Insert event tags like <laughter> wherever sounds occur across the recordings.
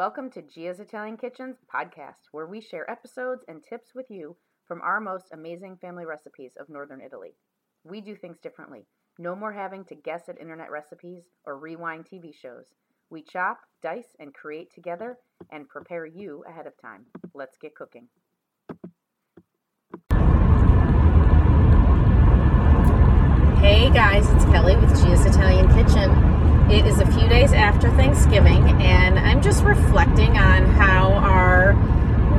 Welcome to Gia's Italian Kitchens podcast, where we share episodes and tips with you from our most amazing family recipes of Northern Italy. We do things differently. No more having to guess at internet recipes or rewind TV shows. We chop, dice, and create together and prepare you ahead of time. Let's get cooking. Hey guys, it's Kelly with Gia's Italian Kitchen. It is a few days after Thanksgiving, and reflecting on how our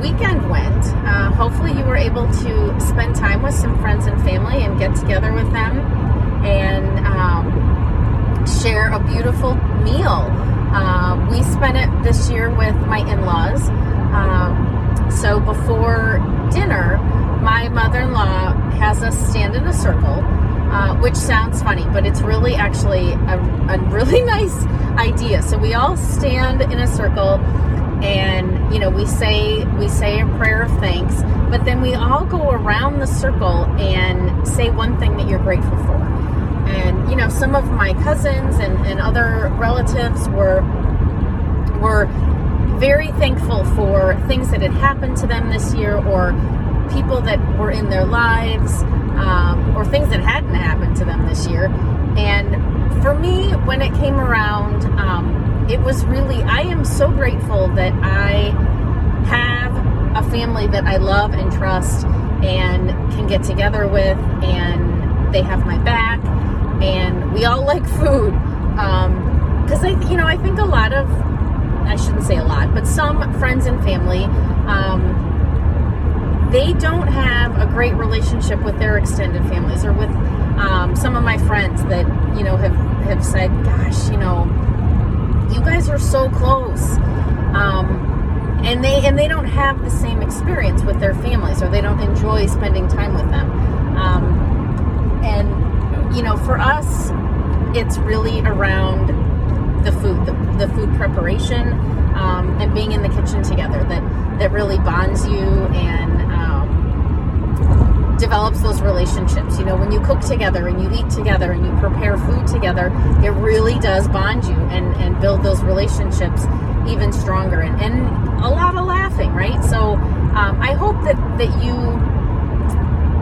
weekend went. Uh, hopefully, you were able to spend time with some friends and family and get together with them and um, share a beautiful meal. Uh, we spent it this year with my in laws. Um, so, before dinner, my mother in law has us stand in a circle uh, which sounds funny, but it's really actually a, a really <laughs> nice idea. So we all stand in a circle and you know we say we say a prayer of thanks but then we all go around the circle and say one thing that you're grateful for and you know some of my cousins and, and other relatives were were very thankful for things that had happened to them this year or people that were in their lives um, or things that hadn't happened to them this year. For me, when it came around, um, it was really, I am so grateful that I have a family that I love and trust and can get together with, and they have my back, and we all <laughs> like food. Because um, I, you know, I think a lot of, I shouldn't say a lot, but some friends and family, um, they don't have a great relationship with their extended families or with um, some of my friends that you know have have said, "Gosh, you know, you guys are so close," um, and they and they don't have the same experience with their families, or they don't enjoy spending time with them. Um, and you know, for us, it's really around the food, the, the food preparation, um, and being in the kitchen together that that really bonds you and develops those relationships. You know, when you cook together and you eat together and you prepare food together, it really does bond you and, and build those relationships even stronger and, and a lot of laughing, right? So um, I hope that, that you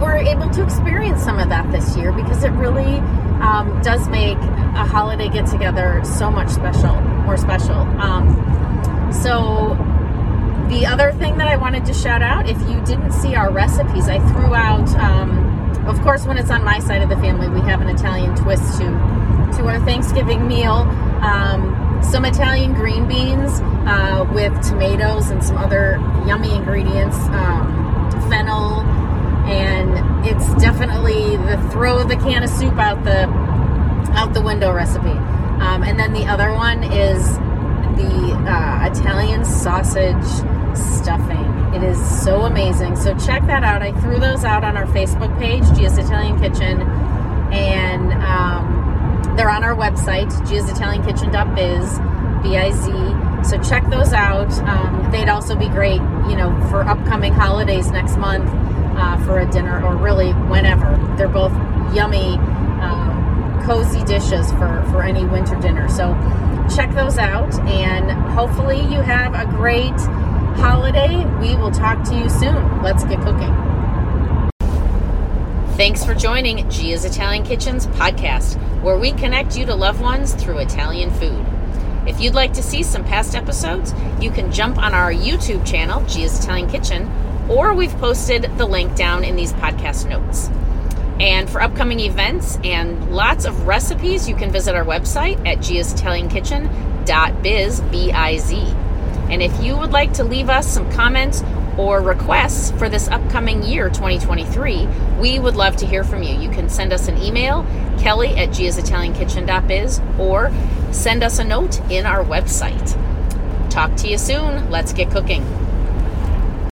were able to experience some of that this year because it really um, does make a holiday get together so much special, more special. Um, so other thing that I wanted to shout out, if you didn't see our recipes, I threw out, um, of course, when it's on my side of the family, we have an Italian twist to, to our Thanksgiving meal. Um, some Italian green beans uh, with tomatoes and some other yummy ingredients, um, fennel, and it's definitely the throw the can of soup out the out the window recipe. Um, and then the other one is the uh, Italian sausage stuffing. It is so amazing. So check that out. I threw those out on our Facebook page, Gia's Italian Kitchen, and um, they're on our website, giasitaliankitchen.biz, B-I-Z. So check those out. Um, they'd also be great, you know, for upcoming holidays next month uh, for a dinner or really whenever. They're both yummy, um, cozy dishes for, for any winter dinner. So check those out and hopefully you have a great holiday. We will talk to you soon. Let's get cooking. Thanks for joining Gia's Italian Kitchens podcast, where we connect you to loved ones through Italian food. If you'd like to see some past episodes, you can jump on our YouTube channel, Gia's Italian Kitchen, or we've posted the link down in these podcast notes. And for upcoming events and lots of recipes, you can visit our website at giasitaliankitchen.biz, B-I-Z. And if you would like to leave us some comments or requests for this upcoming year, 2023, we would love to hear from you. You can send us an email, kelly at giasitaliankitchen.biz, or send us a note in our website. Talk to you soon. Let's get cooking.